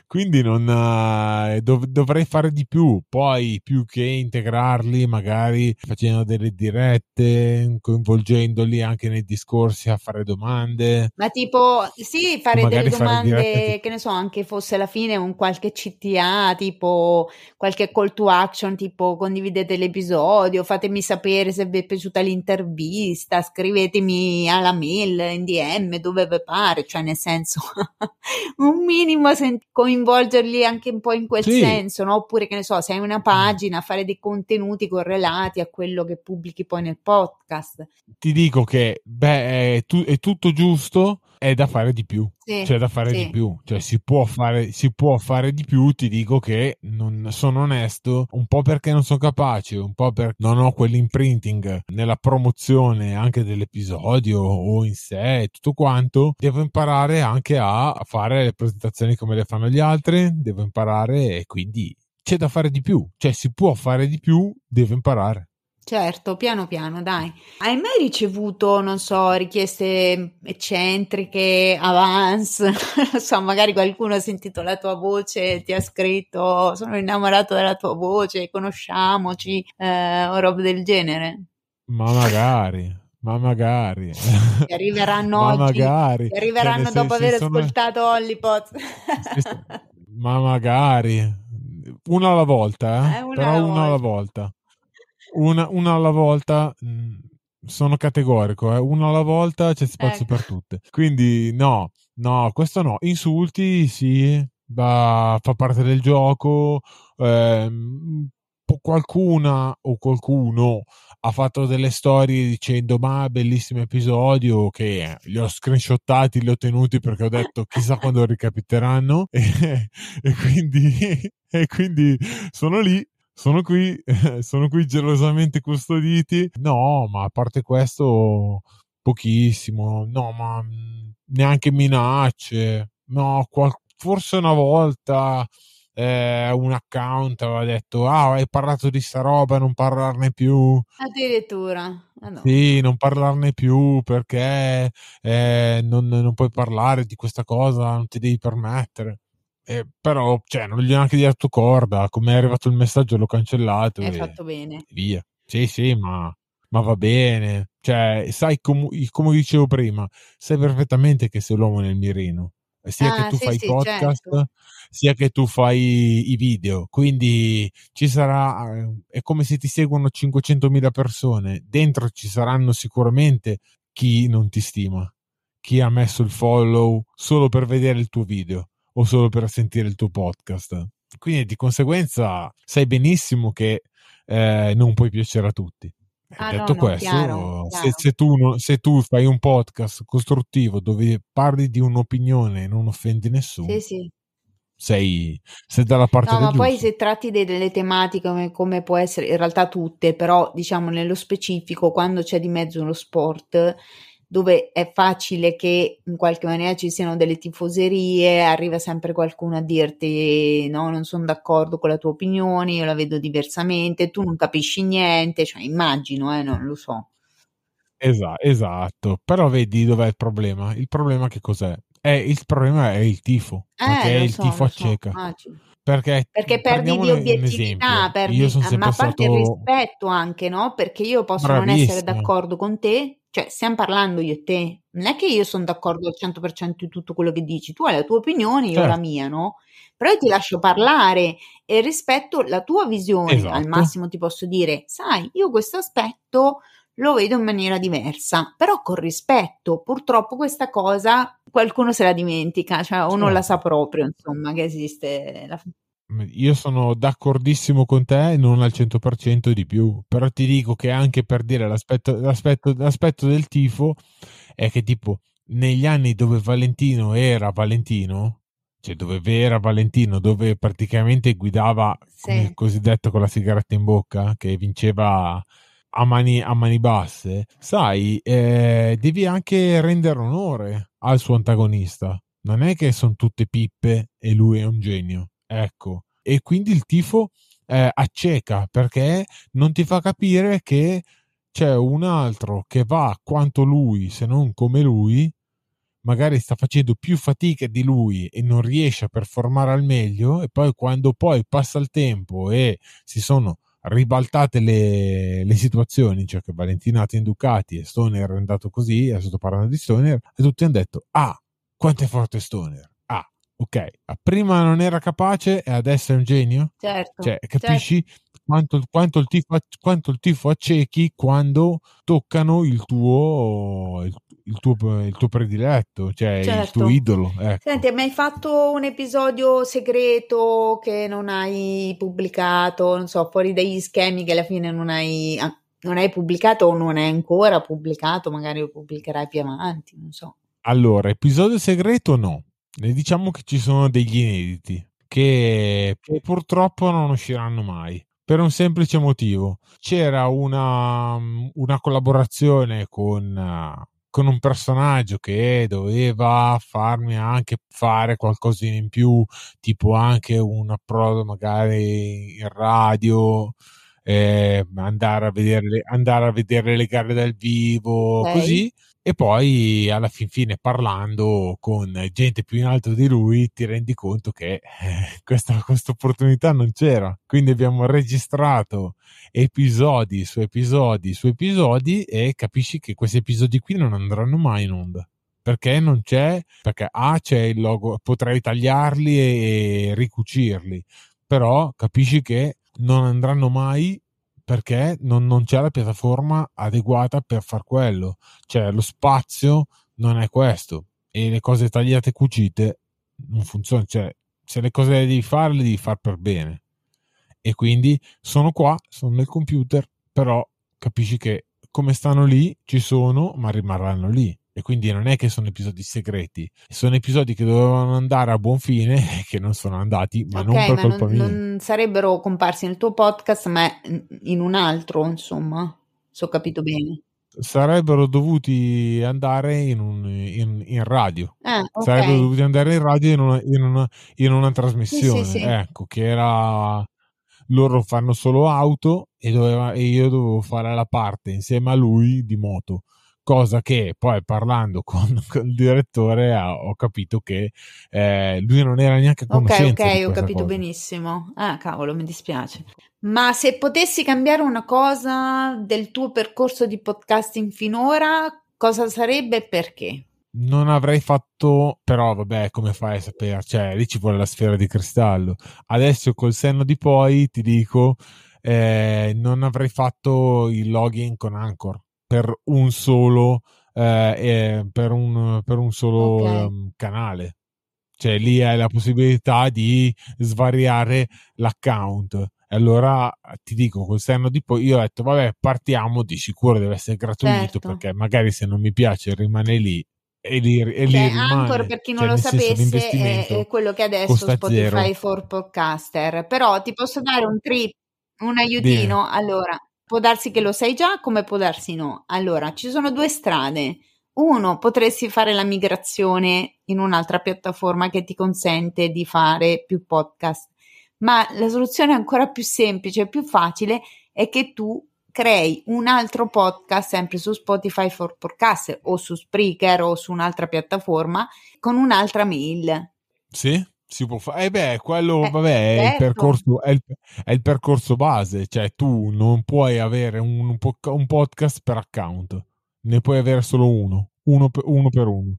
Quindi non, uh, dov- dovrei fare di più, poi più che integrarli, magari facendo delle dirette, coinvolgendoli anche nei discorsi a fare domande. Ma tipo, sì, fare delle domande, fare che ne so, anche fosse alla fine un qualche CTA, tipo qualche call to action, tipo condividete l'episodio, fatemi sapere se vi è piaciuta l'intervista, scrivetemi alla mail, in DM, dove vi pare, cioè nel senso, un minimo sen- coinvolgerli anche un po' in quel sì. senso, no? Oppure che ne so, se hai una pagina, fare dei contenuti correlati a quello che pubblichi poi nel podcast. Ti dico che beh, è, tu- è tutto giusto, è da fare di più. Sì, c'è da fare sì. di più, cioè si può fare, si può fare di più. Ti dico che non sono onesto, un po' perché non sono capace, un po' perché non ho quell'imprinting nella promozione anche dell'episodio o in sé, tutto quanto. Devo imparare anche a fare le presentazioni come le fanno gli altri, devo imparare e quindi c'è da fare di più, cioè si può fare di più, devo imparare. Certo, piano piano, dai. Hai mai ricevuto, non so, richieste eccentriche, avance? non so, magari qualcuno ha sentito la tua voce, ti ha scritto, sono innamorato della tua voce, conosciamoci, eh, o roba del genere? Ma magari, ma magari. Ti arriveranno ma oggi. Magari. Ti arriveranno cioè, dopo aver sono... ascoltato Hollipot. ma magari. Una alla volta, eh? eh una però alla una volta. alla volta una, una alla volta. Mm, sono categorico, eh. una alla volta c'è spazio ecco. per tutte. Quindi no, no, questo no. Insulti, sì, da, fa parte del gioco. Eh, qualcuna o qualcuno ha fatto delle storie dicendo ma bellissimo episodio che li ho screenshottati, li ho tenuti perché ho detto chissà quando ricapiteranno e, e, quindi, e quindi sono lì sono qui, sono qui gelosamente custoditi. No, ma a parte questo, pochissimo. No, ma mm, neanche minacce. No, qual- forse una volta eh, un account aveva detto: Ah, hai parlato di sta roba, non parlarne più. Addirittura. Ah, no. Sì, non parlarne più perché eh, non, non puoi parlare di questa cosa, non ti devi permettere. Eh, però, cioè, non gli ho neanche dato corda. Come è arrivato il messaggio, l'ho cancellato. Hai fatto bene. Via. Sì, sì, ma, ma va bene. Cioè, sai, com- come dicevo prima, sai perfettamente che sei l'uomo nel mirino. Sia ah, che tu sì, fai sì, podcast, certo. sia che tu fai i video. Quindi ci sarà, eh, è come se ti seguono 500.000 persone. Dentro ci saranno sicuramente chi non ti stima, chi ha messo il follow solo per vedere il tuo video o solo per sentire il tuo podcast. Quindi di conseguenza sai benissimo che eh, non puoi piacere a tutti. Ah, Detto no, questo, chiaro, se, chiaro. Se, tu, se, tu, fai un podcast costruttivo dove parli di un'opinione e non offendi nessuno, sì, sì. Sei, sei, dalla parte no, del ma giusto. poi se tratti delle tematiche come, come, può essere, in realtà tutte, però diciamo nello specifico, quando c'è di mezzo lo sport, dove è facile che in qualche maniera ci siano delle tifoserie, arriva sempre qualcuno a dirti no, non sono d'accordo con la tua opinione, io la vedo diversamente, tu non capisci niente, cioè immagino, eh, non lo so. Esa- esatto, però vedi dov'è il problema? Il problema che cos'è? È, il problema è il tifo, perché Eh, lo il so, tifo so, acceca. immagino. Perché Perché perdi di obiettività, esempio. perdi, ah, ma a parte il stato rispetto anche, no? Perché io posso non essere bravissimo. d'accordo con te, cioè stiamo parlando io e te, non è che io sono d'accordo al 100% di tutto quello che dici, tu hai la tua opinione, io ho la Certo, mia, no? Però io ti lascio parlare e rispetto la tua visione, al esatto. massimo ti posso dire, sai, io questo aspetto lo vedo in maniera diversa, però con rispetto. Purtroppo questa cosa qualcuno se la dimentica, cioè o non la Certo. sa proprio, insomma, che esiste la Io sono d'accordissimo con te, non al 100% di più, però ti dico che anche per dire l'aspetto, l'aspetto, l'aspetto del tifo è che tipo negli anni dove Valentino era Valentino, cioè dove era Valentino, dove praticamente guidava Sì. cosiddetto con la sigaretta in bocca, che vinceva a mani, a mani basse, sai, eh, devi anche rendere onore al suo antagonista. Non è che sono tutte pippe e lui è un genio. Ecco, e quindi il tifo eh, acceca perché non ti fa capire che c'è un altro che va quanto lui, se non come lui, magari sta facendo più fatica di lui e non riesce a performare al meglio, e poi quando poi passa il tempo e si sono ribaltate le, le situazioni, cioè che Valentino ha in Ducati e Stoner è andato così, adesso sto parlando di Stoner, e tutti hanno detto, ah, quanto è forte Stoner, ah, ok, prima non era capace e adesso è un genio? Certo, Cioè, certo. capisci quanto, quanto il tifo, quanto il tifo accechi quando toccano il tuo, il, il tuo, il tuo prediletto, cioè il tuo Certo. idolo. Ecco. Senti, hai fatto un episodio segreto che non hai pubblicato, non so, fuori dagli schemi che alla fine non hai, ah, non hai pubblicato o non hai ancora pubblicato, magari lo pubblicherai più avanti, non so. Allora, episodio segreto no. Ne diciamo che ci sono degli inediti che, che purtroppo non usciranno mai. Per un semplice motivo. C'era una, una collaborazione con, con un personaggio che doveva farmi anche fare qualcosina in più, tipo anche un approdo magari in radio, eh, andare, a vedere, andare a vedere le gare dal vivo, Ok. così. E poi alla fin fine parlando con gente più in alto di lui ti rendi conto che eh, questa, questa opportunità non c'era. Quindi abbiamo registrato episodi su episodi su episodi e capisci che questi episodi qui non andranno mai in onda perché non c'è perché A c'è il logo potrei tagliarli e ricucirli però capisci che non andranno mai perché non, non c'è la piattaforma adeguata per far quello. Cioè lo spazio non è questo. E le cose tagliate e cucite non funzionano. Cioè se le cose le devi fare le devi fare per bene. E quindi sono qua, sono nel computer, però capisci che come stanno lì ci sono, ma rimarranno lì. E quindi non è che sono episodi segreti, sono episodi che dovevano andare a buon fine e che non sono andati, ma Ok, non per ma colpa non, mia. non sarebbero comparsi nel tuo podcast, ma in un altro, insomma, se ho capito bene. Sarebbero dovuti andare in, un, in, in radio. Ah, Sarebbero ok. dovuti andare in radio in una, in una, in una Sì, trasmissione. sì, sì. Ecco, che era loro fanno solo auto e, doveva, e io dovevo fare la parte insieme a lui di moto cosa che poi parlando con, con il direttore ho, ho capito che eh, lui non era neanche a Ok, ok, ho capito cosa. benissimo. Ah, cavolo, mi dispiace. Ma se potessi cambiare una cosa del tuo percorso di podcasting finora, cosa sarebbe e perché? Non avrei fatto, però vabbè, come fai a sapere? Cioè, lì ci vuole la sfera di cristallo. Adesso col senno di poi ti dico, eh, non avrei fatto il login con Anchor per un solo, eh, per un, per un solo Ok. um, canale. Cioè, lì hai la possibilità di svariare l'account. E allora ti dico, senno di poi, io ho detto, vabbè, partiamo, di sicuro deve essere gratuito, Certo. perché magari se non mi piace rimane lì e lì, e lì rimane. Anchor, per chi non Cioè, lo sapesse, è, è quello che adesso Spotify zero. for Podcaster. Però ti posso dare un trip, un aiutino. Allora, può darsi che lo sai già, come può darsi no. Allora, ci sono due strade. uno, potresti fare la migrazione in un'altra piattaforma che ti consente di fare più podcast, ma la soluzione ancora più semplice e più facile è che tu crei un altro podcast sempre su Spotify for Podcast o su Spreaker o su un'altra piattaforma con un'altra mail. Sì, si può fare. Eh beh, quello, eh, vabbè, è, certo. il percorso, è, il, è, il percorso, base, cioè tu non puoi avere un, un podcast per account, ne puoi avere solo uno, uno per uno. Per uno.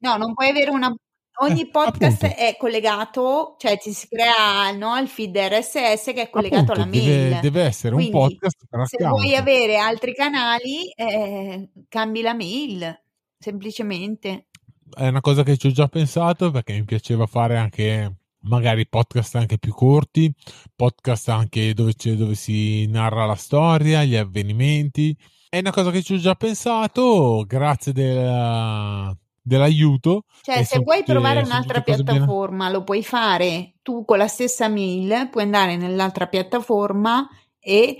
No, non puoi avere una ogni eh, podcast appunto. è collegato, cioè ti si crea no, il feed RSS che è collegato appunto, alla mail. Deve, deve essere Quindi, un podcast per Se vuoi avere altri canali, eh, cambi la mail, semplicemente. È una cosa che ci ho già pensato perché mi piaceva fare anche magari podcast anche più corti, podcast anche dove, dove si narra la storia, gli avvenimenti. È una cosa che ci ho già pensato, grazie della, dell'aiuto. Cioè, se vuoi provare un'altra piattaforma, bene. lo puoi fare tu con la stessa mail, puoi andare nell'altra piattaforma e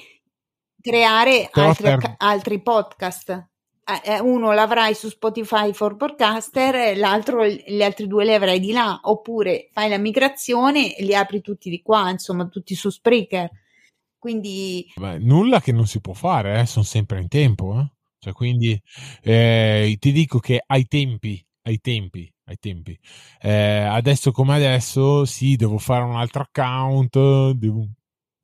creare altri, altri, podcast. Eh, uno l'avrai su Spotify for Podcaster, l'altro, gli altri due li avrai di là, oppure fai la migrazione e li apri tutti di qua, insomma, tutti su Spreaker. Quindi Beh, nulla che non si può fare, eh? sono sempre in tempo. Eh? Cioè, quindi eh, ti dico che ai tempi, ai tempi, ai tempi, eh, adesso come adesso, sì, devo fare un altro account, devo,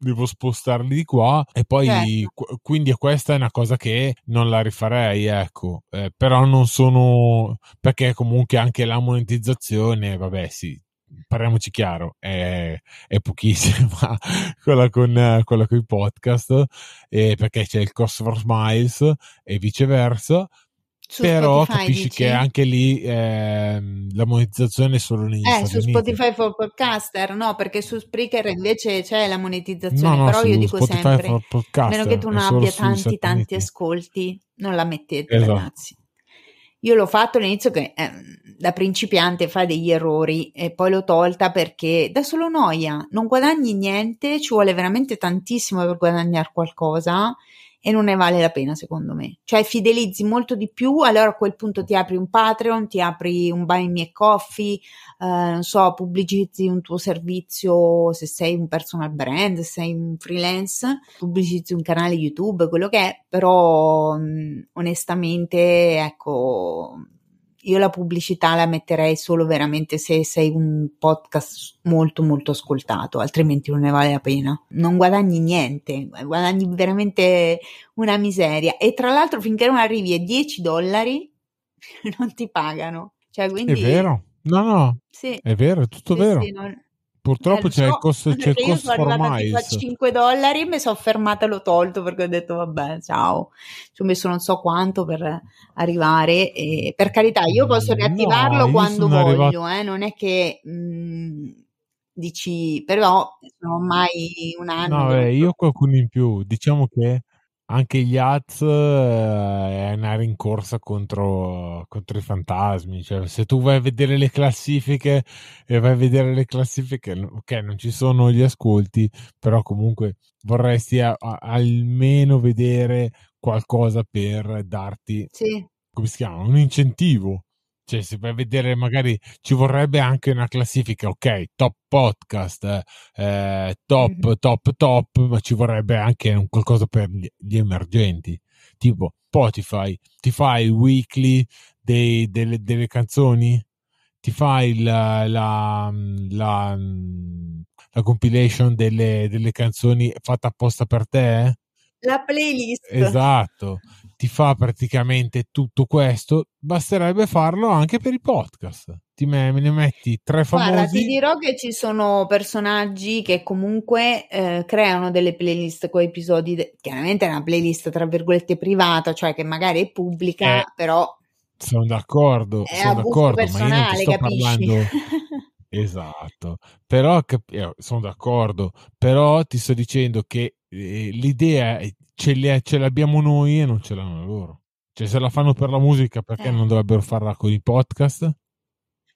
devo spostarli di qua e poi certo. qu- quindi questa è una cosa che non la rifarei, ecco, eh, però non sono perché comunque anche la monetizzazione, vabbè, sì, parliamoci chiaro, è, è pochissima quella con, quella con i podcast, eh, perché c'è il cost for smiles e viceversa. Su però Spotify, capisci dici? che anche lì eh, la monetizzazione è solo negli eh, Stati su Spotify for Podcaster no perché su Spreaker invece c'è la monetizzazione no, no, però io dico Spotify sempre a meno che tu non abbia tanti tanti ascolti non la mettete esatto. ragazzi io l'ho fatto all'inizio che eh, da principiante fai degli errori e poi l'ho tolta perché da solo noia, non guadagni niente, ci vuole veramente tantissimo per guadagnare qualcosa e non ne vale la pena secondo me. Cioè fidelizzi molto di più, allora a quel punto ti apri un Patreon, ti apri un Buy Me Coffee, eh, non so, pubblicizzi un tuo servizio se sei un personal brand, se sei un freelance, pubblicizzi un canale YouTube, quello che è, però mh, onestamente ecco io la pubblicità la metterei solo veramente se sei un podcast molto molto ascoltato, altrimenti non ne vale la pena. Non guadagni niente, guadagni veramente una miseria. E tra l'altro finché non arrivi a 10 dollari non ti pagano. Cioè, quindi... È vero. No, no, sì. è vero, è tutto sì, vero. Sì, non... Purtroppo eh, c'è, so, il costo, c'è il costo io sono arrivata a 5 dollari e mi sono fermata e l'ho tolto perché ho detto vabbè ciao. Ci ho messo non so quanto per arrivare e per carità io posso riattivarlo no, quando voglio arrivato... eh, non è che mh, mm, dici però sono ormai un anno no beh, io qualcuno in più diciamo che anche gli Az eh, è una rincorsa contro, contro, i fantasmi. Cioè, se tu vai a vedere le classifiche e vai a vedere le classifiche, ok, non ci sono gli ascolti, però comunque vorresti a, a, almeno vedere qualcosa per darti, sì. come si chiama, un incentivo cioè, se vai a vedere, magari ci vorrebbe anche una classifica, ok, top podcast, eh, top, top, top, ma ci vorrebbe anche un qualcosa per gli, gli emergenti. Tipo Spotify, ti fai il weekly dei, delle, delle, canzoni, ti fai la, la, la, la compilation delle, delle, canzoni fatta apposta per te? La playlist. Esatto ti fa praticamente tutto questo, basterebbe farlo anche per i podcast. Ti me, me ne metti tre famosi. Guarda, ti dirò che ci sono personaggi che comunque eh, creano delle playlist con episodi. De- chiaramente è una playlist tra virgolette privata, cioè che magari è pubblica, eh, però. Sono d'accordo, è sono d'accordo, ma io non ti sto capisci? parlando. Esatto, però cap- eh, sono d'accordo, però ti sto dicendo che eh, l'idea ce, li, ce l'abbiamo noi e non ce l'hanno loro. Cioè, se la fanno per la musica, perché eh. non dovrebbero farla con i podcast?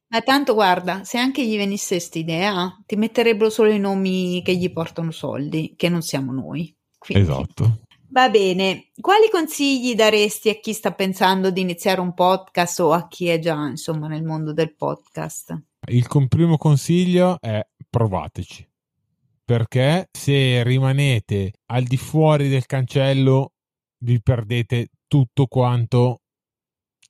Ma tanto guarda, se anche gli venisse questa idea, ti metterebbero solo i nomi che gli portano soldi, che non siamo noi. Quindi, esatto. Va bene, quali consigli daresti a chi sta pensando di iniziare un podcast o a chi è già insomma nel mondo del podcast? Il primo consiglio è provateci, perché se rimanete al di fuori del cancello vi perdete tutto quanto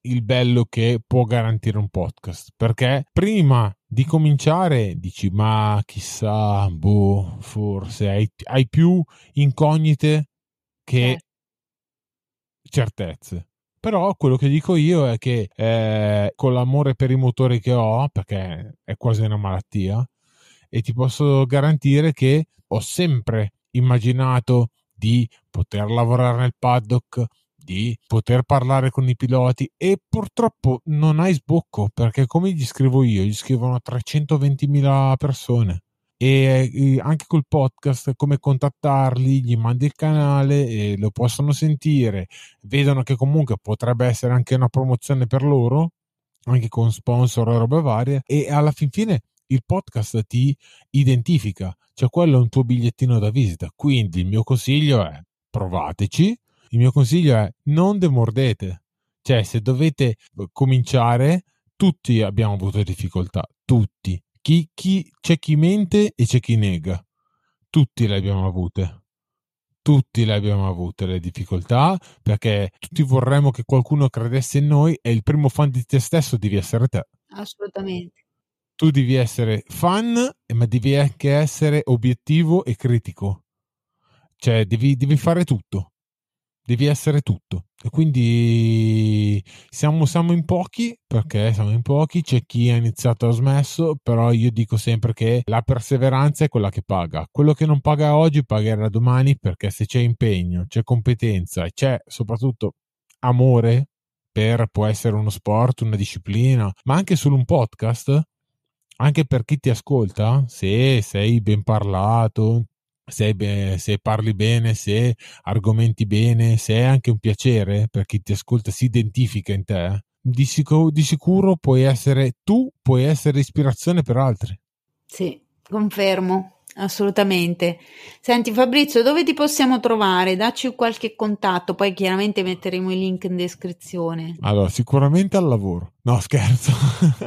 il bello che può garantire un podcast. Perché prima di cominciare dici, ma chissà, boh, forse hai, hai più incognite che eh. certezze. Però quello che dico io è che eh, con l'amore per i motori che ho, perché è quasi una malattia, e ti posso garantire che ho sempre immaginato di poter lavorare nel paddock, di poter parlare con i piloti e purtroppo non hai sbocco perché come gli scrivo io, gli scrivono 320.000 persone. E anche col podcast come contattarli, gli mandi il canale e lo possono sentire, vedono che comunque potrebbe essere anche una promozione per loro, anche con sponsor e robe varie e alla fin fine il podcast ti identifica, cioè quello è un tuo bigliettino da visita, quindi il mio consiglio è provateci, il mio consiglio è non demordete, cioè se dovete cominciare, tutti abbiamo avuto difficoltà, tutti, chi, chi, c'è chi mente e c'è chi nega, tutti le abbiamo avute. Tutti le abbiamo avute le difficoltà perché tutti vorremmo che qualcuno credesse in noi e il primo fan di te stesso devi essere te. Assolutamente. Tu devi essere fan, ma devi anche essere obiettivo e critico. Cioè, devi, devi fare tutto devi essere tutto. E quindi siamo, siamo, in pochi, perché siamo in pochi, c'è chi ha iniziato e ha smesso, però io dico sempre che la perseveranza è quella che paga. Quello che non paga oggi pagherà domani, perché se c'è impegno, c'è competenza e c'è soprattutto amore per, può essere uno sport, una disciplina, ma anche solo un podcast, anche per chi ti ascolta, se sei ben parlato, se, se, parli bene, se argomenti bene, se è anche un piacere per chi ti ascolta, si identifica in te, di, sicuro, di sicuro puoi essere tu, puoi essere ispirazione per altri. Sì, confermo. Assolutamente. Senti Fabrizio, dove ti possiamo trovare? Dacci qualche contatto, poi chiaramente metteremo i link in descrizione. Allora, sicuramente al lavoro. No, scherzo.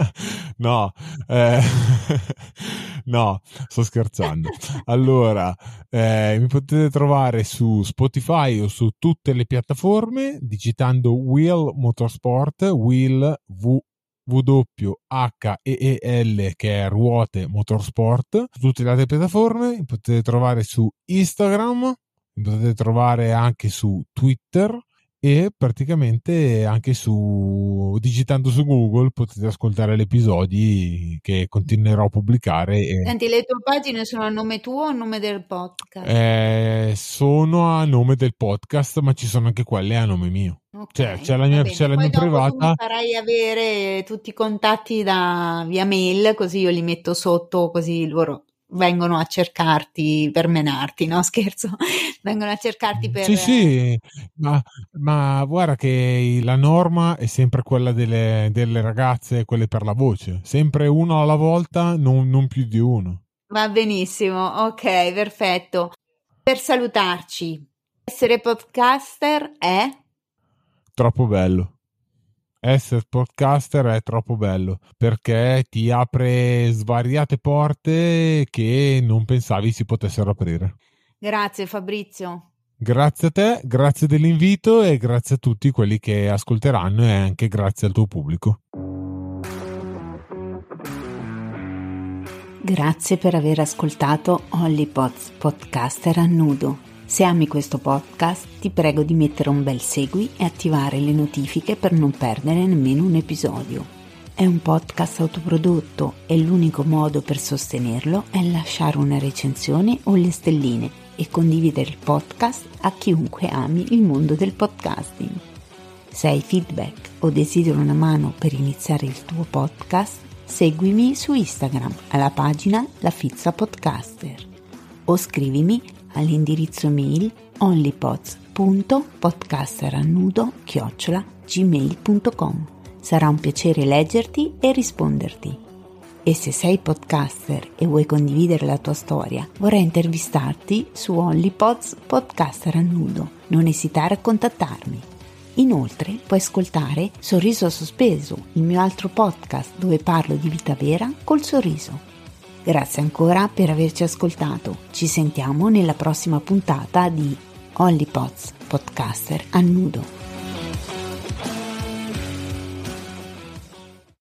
no, eh, no, sto scherzando. Allora, eh, mi potete trovare su Spotify o su tutte le piattaforme digitando Wheel Motorsport, V WHEEL che è Ruote Motorsport su tutte le altre piattaforme mi potete trovare su Instagram mi potete trovare anche su Twitter e praticamente anche su digitando su Google potete ascoltare gli episodi che continuerò a pubblicare. E... Senti, le tue pagine sono a nome tuo o a nome del podcast? Eh, sono a nome del podcast, ma ci sono anche quelle a nome mio. Okay, cioè, c'è la mia, c'è la mia privata. Mi farai avere tutti i contatti da via mail, così io li metto sotto, così loro vengono a cercarti per menarti, no? Scherzo, vengono a cercarti per... Sì, sì, ma, ma guarda che la norma è sempre quella delle, delle, ragazze, quelle per la voce, sempre uno alla volta, non, non più di uno. Va benissimo, ok, perfetto. Per salutarci, essere podcaster è... Troppo bello essere podcaster è troppo bello perché ti apre svariate porte che non pensavi si potessero aprire. Grazie Fabrizio. Grazie a te, grazie dell'invito e grazie a tutti quelli che ascolteranno e anche grazie al tuo pubblico. Grazie per aver ascoltato Holly Podcaster a nudo. Se ami questo podcast ti prego di mettere un bel segui e attivare le notifiche per non perdere nemmeno un episodio. È un podcast autoprodotto e l'unico modo per sostenerlo è lasciare una recensione o le stelline e condividere il podcast a chiunque ami il mondo del podcasting. Se hai feedback o desideri una mano per iniziare il tuo podcast, seguimi su Instagram alla pagina La Fizza Podcaster o scrivimi all'indirizzo mail onlypods.podcasterannudo-gmail.com. Sarà un piacere leggerti e risponderti. E se sei podcaster e vuoi condividere la tua storia, vorrei intervistarti su OnlyPods Podcaster a. Non esitare a contattarmi. Inoltre puoi ascoltare Sorriso Sospeso, il mio altro podcast dove parlo di vita vera col sorriso. Grazie ancora per averci ascoltato. Ci sentiamo nella prossima puntata di OnlyPods Podcaster a nudo.